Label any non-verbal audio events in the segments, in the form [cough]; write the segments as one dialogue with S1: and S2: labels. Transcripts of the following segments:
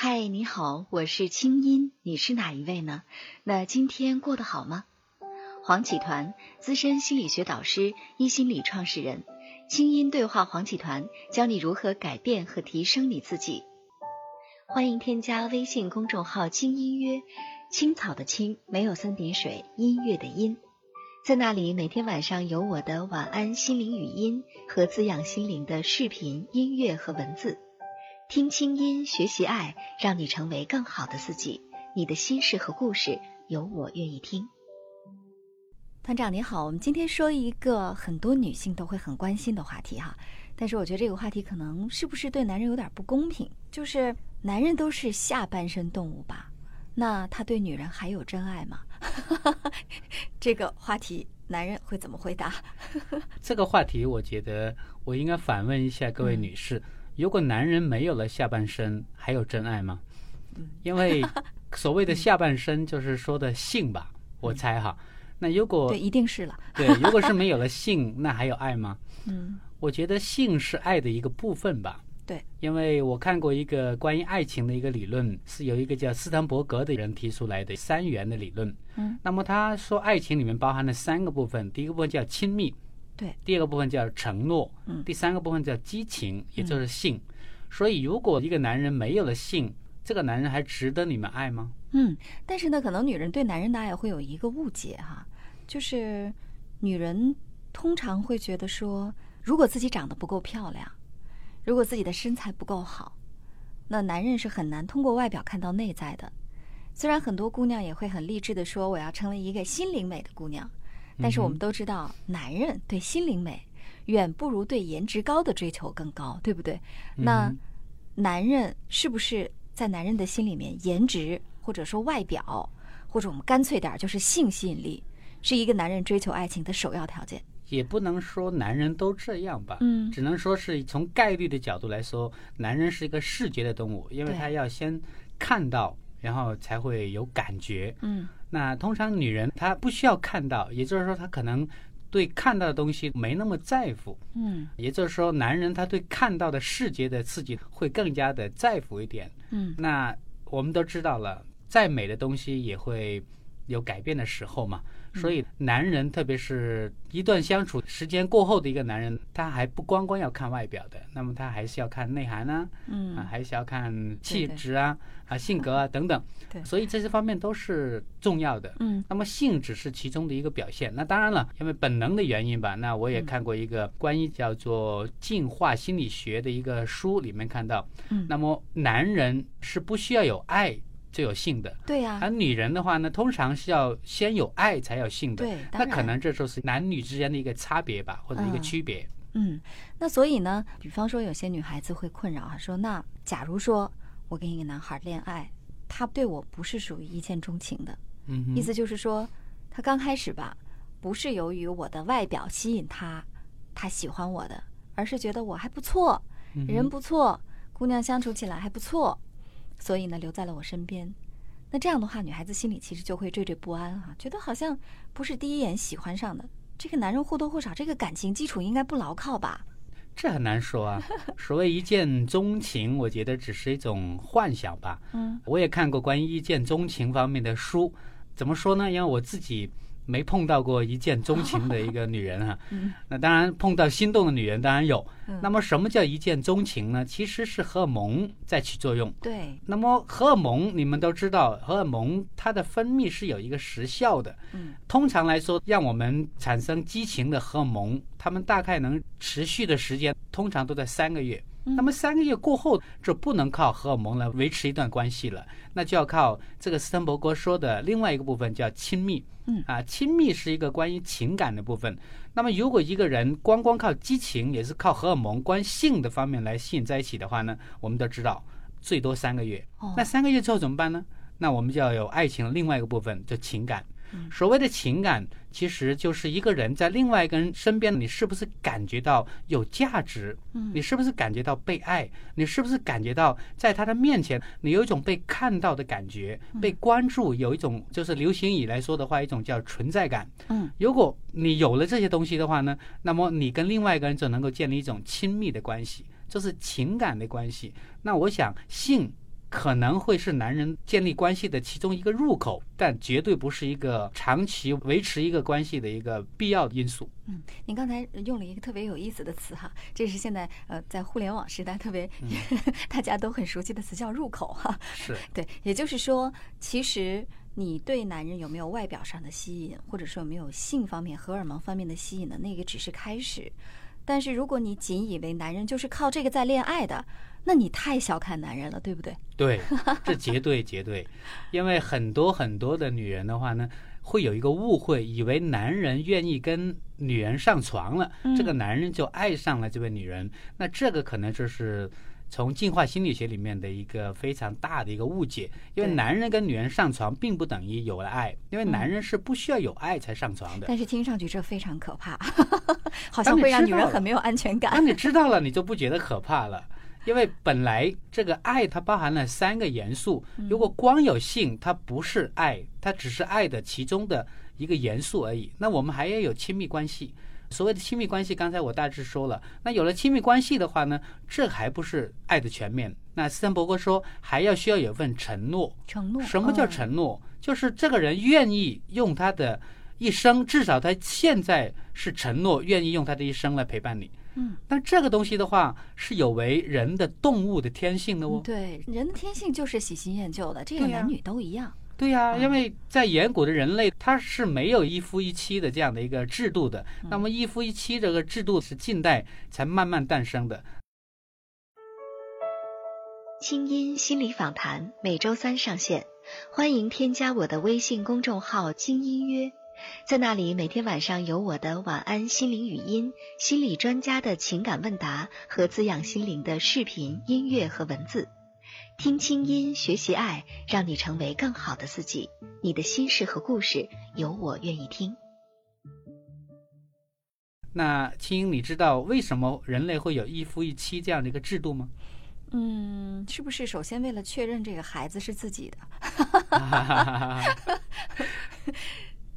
S1: 嗨，你好，我是清音，你是哪一位呢？那今天过得好吗？黄启团，资深心理学导师，一心理创始人，清音对话黄启团，教你如何改变和提升你自己。欢迎添加微信公众号“清音约”，青草的青，没有三点水，音乐的音，在那里每天晚上有我的晚安心灵语音和滋养心灵的视频、音乐和文字。听清音，学习爱，让你成为更好的自己。你的心事和故事，有我愿意听。团长你好，我们今天说一个很多女性都会很关心的话题哈，但是我觉得这个话题可能是不是对男人有点不公平？就是男人都是下半身动物吧？那他对女人还有真爱吗？[laughs] 这个话题男人会怎么回答？[laughs]
S2: 这个话题，我觉得我应该反问一下各位女士。如果男人没有了下半身，还有真爱吗？因为所谓的下半身就是说的性吧，我猜哈。那如果
S1: 对，一定是了。
S2: 对，如果是没有了性，[laughs] 那还有爱吗？
S1: 嗯，
S2: 我觉得性是爱的一个部分吧。
S1: 对，
S2: 因为我看过一个关于爱情的一个理论，是有一个叫斯坦伯格的人提出来的三元的理论。
S1: 嗯，
S2: 那么他说爱情里面包含了三个部分，第一个部分叫亲密。
S1: 对，
S2: 第二个部分叫承诺，
S1: 嗯，
S2: 第三个部分叫激情，也就是性。所以，如果一个男人没有了性，这个男人还值得你们爱吗？
S1: 嗯，但是呢，可能女人对男人的爱会有一个误解哈，就是女人通常会觉得说，如果自己长得不够漂亮，如果自己的身材不够好，那男人是很难通过外表看到内在的。虽然很多姑娘也会很励志的说，我要成为一个心灵美的姑娘。但是我们都知道，男人对心灵美远不如对颜值高的追求更高，对不对？那男人是不是在男人的心里面，颜值或者说外表，或者我们干脆点就是性吸引力，是一个男人追求爱情的首要条件？
S2: 也不能说男人都这样吧，
S1: 嗯，
S2: 只能说是从概率的角度来说，男人是一个视觉的动物，因为他要先看到，然后才会有感觉，
S1: 嗯。
S2: 那通常女人她不需要看到，也就是说她可能对看到的东西没那么在乎。
S1: 嗯，
S2: 也就是说男人他对看到的视觉的刺激会更加的在乎一点。
S1: 嗯，
S2: 那我们都知道了，再美的东西也会有改变的时候嘛。所以，男人特别是一段相处时间过后的一个男人，他还不光光要看外表的，那么他还是要看内涵
S1: 啊，
S2: 嗯，啊，还是要看气质啊，啊，性格啊等等。
S1: 对，
S2: 所以这些方面都是重要的。
S1: 嗯，
S2: 那么性只是其中的一个表现。那当然了，因为本能的原因吧。那我也看过一个关于叫做进化心理学的一个书，里面看到，
S1: 嗯，
S2: 那么男人是不需要有爱。就有性的，
S1: 对呀。
S2: 而女人的话呢，通常是要先有爱才有性的，
S1: 对。
S2: 那可能这就是男女之间的一个差别吧，或者一个区别。
S1: 嗯，那所以呢，比方说有些女孩子会困扰啊，说那假如说我跟一个男孩恋爱，他对我不是属于一见钟情的，
S2: 嗯，
S1: 意思就是说他刚开始吧，不是由于我的外表吸引他，他喜欢我的，而是觉得我还不错，人不错，姑娘相处起来还不错。所以呢，留在了我身边。那这样的话，女孩子心里其实就会惴惴不安啊，觉得好像不是第一眼喜欢上的这个男人，或多或少这个感情基础应该不牢靠吧？
S2: 这很难说啊。[laughs] 所谓一见钟情，我觉得只是一种幻想吧。
S1: 嗯，
S2: 我也看过关于一见钟情方面的书，怎么说呢？因为我自己。没碰到过一见钟情的一个女人哈，[laughs] 那当然碰到心动的女人当然有。那么什么叫一见钟情呢？其实是荷尔蒙在起作用。
S1: 对。
S2: 那么荷尔蒙你们都知道，荷尔蒙它的分泌是有一个时效的。
S1: 嗯。
S2: 通常来说，让我们产生激情的荷尔蒙，它们大概能持续的时间通常都在三个月。那么三个月过后，就不能靠荷尔蒙来维持一段关系了，那就要靠这个斯滕伯格说的另外一个部分，叫亲密。
S1: 嗯
S2: 啊，亲密是一个关于情感的部分。那么如果一个人光光靠激情，也是靠荷尔蒙、关性的方面来吸引在一起的话呢，我们都知道，最多三个月。那三个月之后怎么办呢？那我们就要有爱情的另外一个部分，就情感。所谓的情感，其实就是一个人在另外一个人身边，你是不是感觉到有价值？
S1: 嗯，
S2: 你是不是感觉到被爱？你是不是感觉到在他的面前，你有一种被看到的感觉，被关注，有一种就是流行语来说的话，一种叫存在感。
S1: 嗯，
S2: 如果你有了这些东西的话呢，那么你跟另外一个人就能够建立一种亲密的关系，就是情感的关系。那我想性。可能会是男人建立关系的其中一个入口，但绝对不是一个长期维持一个关系的一个必要因素。
S1: 嗯，您刚才用了一个特别有意思的词哈，这是现在呃在互联网时代特别 [laughs] 大家都很熟悉的词叫入口哈。
S2: 是 [laughs]
S1: 对，也就是说，其实你对男人有没有外表上的吸引，或者说有没有性方面、荷尔蒙方面的吸引呢？那个只是开始。但是如果你仅以为男人就是靠这个在恋爱的，那你太小看男人了，对不对？[laughs]
S2: 对，这绝对绝对，因为很多很多的女人的话呢，会有一个误会，以为男人愿意跟女人上床了，这个男人就爱上了这位女人。那这个可能就是从进化心理学里面的一个非常大的一个误解，因为男人跟女人上床并不等于有了爱，因为男人是不需要有爱才上床的。
S1: 但是听上去这非常可怕，[laughs] 好像会让女人很没有安全感。
S2: 当你知道了，你就不觉得可怕了。因为本来这个爱它包含了三个元素，如果光有性，它不是爱，它只是爱的其中的一个元素而已。那我们还要有亲密关系。所谓的亲密关系，刚才我大致说了。那有了亲密关系的话呢，这还不是爱的全面。那斯坦伯格说，还要需要有份承诺。
S1: 承诺？
S2: 什么叫承诺？就是这个人愿意用他的一生，至少他现在是承诺，愿意用他的一生来陪伴你。
S1: 嗯，
S2: 那这个东西的话是有违人的动物的天性的哦。
S1: 对，人的天性就是喜新厌旧的，这个男女都一样。
S2: 对呀，因为在远古的人类，他是没有一夫一妻的这样的一个制度的。那么一夫一妻这个制度是近代才慢慢诞生的。
S3: 清音心理访谈每周三上线，欢迎添加我的微信公众号“精音约”。在那里，每天晚上有我的晚安心灵语音、心理专家的情感问答和滋养心灵的视频、音乐和文字。听清音，学习爱，让你成为更好的自己。你的心事和故事，有我愿意听。
S2: 那青音，你知道为什么人类会有一夫一妻这样的一个制度吗？
S1: 嗯，是不是首先为了确认这个孩子是自己的？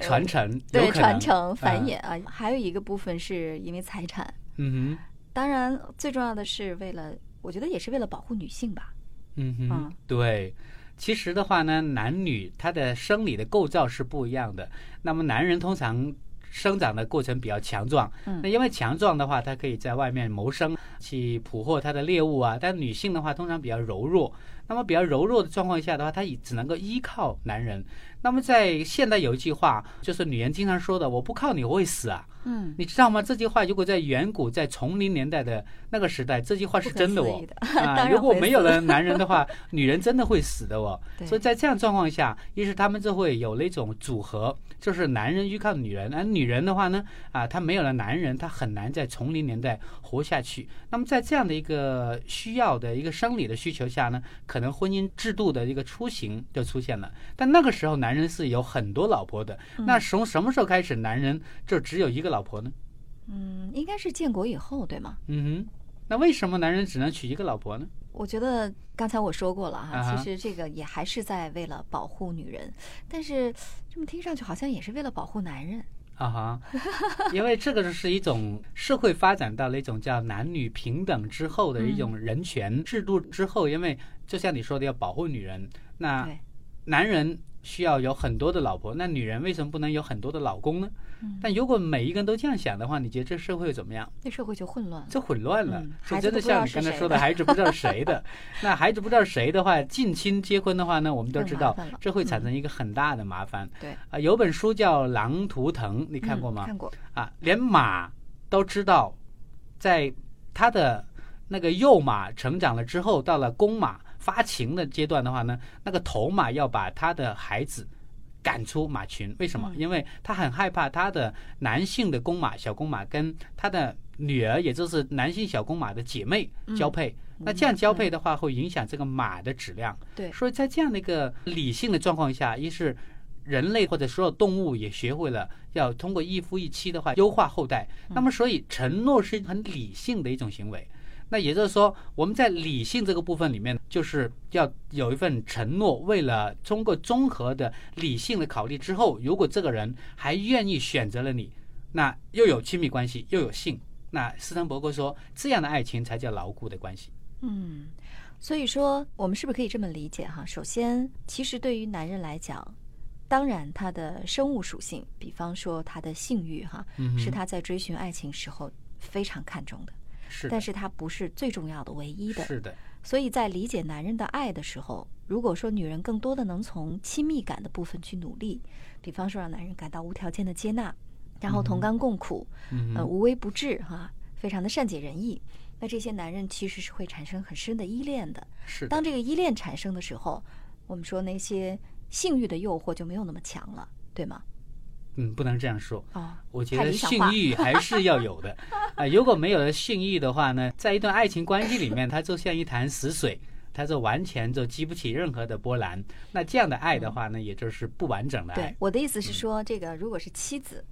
S2: 传承
S1: 对传承繁衍啊，还有一个部分是因为财产。
S2: 嗯
S1: 哼，当然最重要的是为了，我觉得也是为了保护女性吧。
S2: 嗯哼，对。其实的话呢，男女他的生理的构造是不一样的。那么男人通常生长的过程比较强壮，嗯那因为强壮的话，他可以在外面谋生，去捕获他的猎物啊。但女性的话，通常比较柔弱。那么比较柔弱的状况下的话，她只能够依靠男人。那么在现代有一句话，就是女人经常说的：“我不靠你，我会死啊。”
S1: 嗯，
S2: 你知道吗？这句话如果在远古，在丛林年代的那个时代，这句话是真的哦。啊，[laughs] 如果没有了 [laughs] 男人的话，女人真的会死的哦。[laughs] 所以在这样状况下，于是他们就会有了一种组合，就是男人依靠女人，而女人的话呢，啊，她没有了男人，她很难在丛林年代活下去。那么在这样的一个需要的一个生理的需求下呢，可能婚姻制度的一个雏形就出现了。但那个时候，男人是有很多老婆的。那从什么时候开始，男人就只有一个？老婆呢？
S1: 嗯，应该是建国以后，对吗？
S2: 嗯哼，那为什么男人只能娶一个老婆呢？
S1: 我觉得刚才我说过了哈，其实这个也还是在为了保护女人，但是这么听上去好像也是为了保护男人
S2: 啊哈，因为这个是一种社会发展到了一种叫男女平等之后的一种人权制度之后，因为就像你说的要保护女人，那男人。需要有很多的老婆，那女人为什么不能有很多的老公呢？但如果每一个人都这样想的话，你觉得这社会会怎么样？
S1: 这社会就混乱，
S2: 就混乱了。就真的
S1: 像
S2: 你刚才说的，孩子不知道谁的。[laughs] 那孩子不知道谁的话，近亲结婚的话呢，我们都知道，这会产生一个很大的麻烦。
S1: 对
S2: 啊，有本书叫《狼图腾》，你看过吗？
S1: 看过
S2: 啊，连马都知道，在它的那个幼马成长了之后，到了公马。发情的阶段的话呢，那个头马要把他的孩子赶出马群，为什么？因为他很害怕他的男性的公马小公马跟他的女儿，也就是男性小公马的姐妹交配。那这样交配的话，会影响这个马的质量。
S1: 对，
S2: 所以在这样的一个理性的状况下，一是人类或者所有动物也学会了要通过一夫一妻的话优化后代。那么，所以承诺是很理性的一种行为。那也就是说，我们在理性这个部分里面，就是要有一份承诺。为了通过综合的理性的考虑之后，如果这个人还愿意选择了你，那又有亲密关系，又有性，那斯滕伯格说，这样的爱情才叫牢固的关系。
S1: 嗯，所以说，我们是不是可以这么理解哈？首先，其实对于男人来讲，当然他的生物属性，比方说他的性欲哈，是他在追寻爱情时候非常看重的。
S2: 是，
S1: 但是它不是最重要的、唯一的。
S2: 是的。
S1: 所以在理解男人的爱的时候，如果说女人更多的能从亲密感的部分去努力，比方说让男人感到无条件的接纳，然后同甘共苦，呃，无微不至哈，非常的善解人意，那这些男人其实是会产生很深的依恋的。
S2: 是。
S1: 当这个依恋产生的时候，我们说那些性欲的诱惑就没有那么强了，对吗？
S2: 嗯，不能这样说。哦，我觉得性欲还是要有的。[laughs] 啊，如果没有了性欲的话呢，在一段爱情关系里面，它就像一潭死水，它就完全就激不起任何的波澜。那这样的爱的话呢，也就是不完整的爱。
S1: 对，我的意思是说，这个如果是妻子，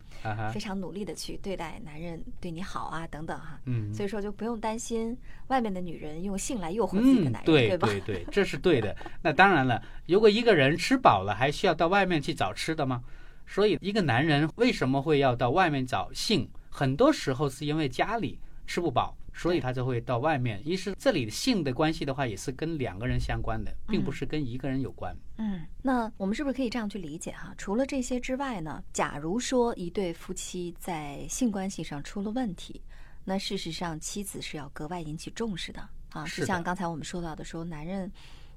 S1: 非常努力的去对待男人，对你好啊，等等哈。嗯。所以说就不用担心外面的女人用性来诱惑自己的男人，
S2: 对
S1: 吧？
S2: 对对，这是对的。那当然了，如果一个人吃饱了，还需要到外面去找吃的吗？所以，一个男人为什么会要到外面找性？很多时候是因为家里吃不饱，所以他就会到外面。一是这里的性的关系的话，也是跟两个人相关的，并不是跟一个人有关。
S1: 嗯，那我们是不是可以这样去理解哈？除了这些之外呢？假如说一对夫妻在性关系上出了问题，那事实上妻子是要格外引起重视的啊。
S2: 是
S1: 像刚才我们说到的，说男人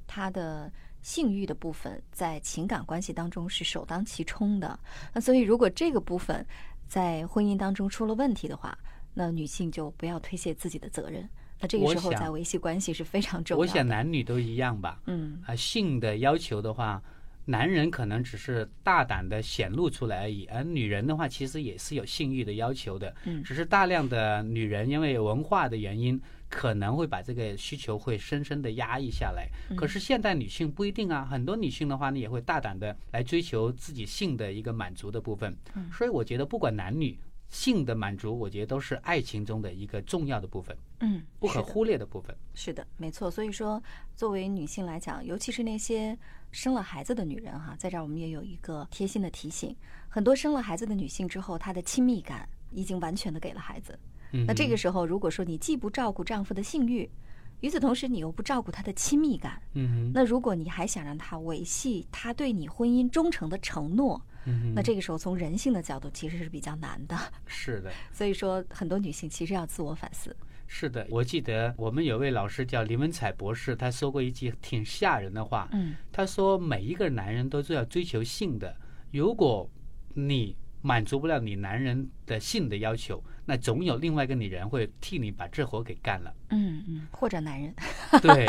S1: 他的。性欲的部分在情感关系当中是首当其冲的，那所以如果这个部分在婚姻当中出了问题的话，那女性就不要推卸自己的责任。那这个时候在维系关系是非常重要
S2: 的。我想男女都一样吧。
S1: 嗯
S2: 啊，性的要求的话，男人可能只是大胆的显露出来而已，而女人的话其实也是有性欲的要求的。
S1: 嗯，
S2: 只是大量的女人因为文化的原因。可能会把这个需求会深深的压抑下来，可是现代女性不一定啊，很多女性的话呢也会大胆的来追求自己性的一个满足的部分，所以我觉得不管男女，性的满足，我觉得都是爱情中的一个重要的部分，
S1: 嗯，
S2: 不可忽略的部分。
S1: 是的，没错。所以说，作为女性来讲，尤其是那些生了孩子的女人哈，在这儿我们也有一个贴心的提醒：很多生了孩子的女性之后，她的亲密感已经完全的给了孩子。那这个时候，如果说你既不照顾丈夫的性欲，与此同时你又不照顾他的亲密感，
S2: 嗯，
S1: 那如果你还想让他维系他对你婚姻忠诚的承诺，
S2: 嗯，
S1: 那这个时候从人性的角度其实是比较难的。
S2: 是的，[laughs]
S1: 所以说很多女性其实要自我反思。
S2: 是的，我记得我们有位老师叫林文彩博士，他说过一句挺吓人的话，
S1: 嗯，
S2: 他说每一个男人都是要追求性的，如果你满足不了你男人的性的要求。那总有另外一个女人会替你把这活给干了，
S1: 嗯嗯，或者男人，[laughs]
S2: 对，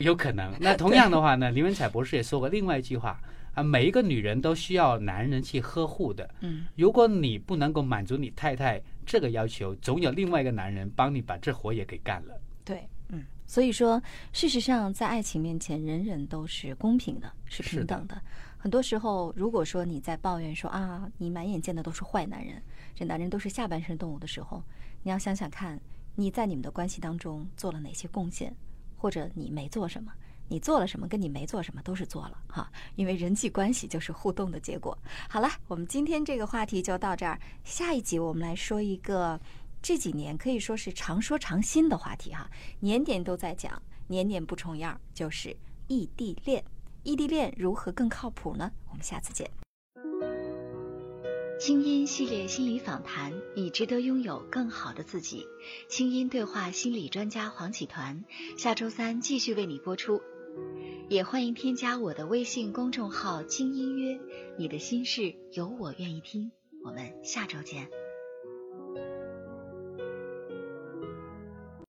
S2: 有可能。那同样的话呢，林文彩博士也说过另外一句话啊，每一个女人都需要男人去呵护的，
S1: 嗯，
S2: 如果你不能够满足你太太这个要求，总有另外一个男人帮你把这活也给干了。
S1: 对，嗯，所以说，事实上，在爱情面前，人人都是公平的，是平等的。很多时候，如果说你在抱怨说啊，你满眼见的都是坏男人，这男人都是下半身动物的时候，你要想想看，你在你们的关系当中做了哪些贡献，或者你没做什么，你做了什么，跟你没做什么都是做了哈，因为人际关系就是互动的结果。好了，我们今天这个话题就到这儿，下一集我们来说一个这几年可以说是常说常新的话题哈，年年都在讲，年年不重样，就是异地恋。异地恋如何更靠谱呢？我们下次见。
S3: 清音系列心理访谈，你值得拥有更好的自己。清音对话心理专家黄启团，下周三继续为你播出。也欢迎添加我的微信公众号“轻音约”，你的心事有我愿意听。我们下周见。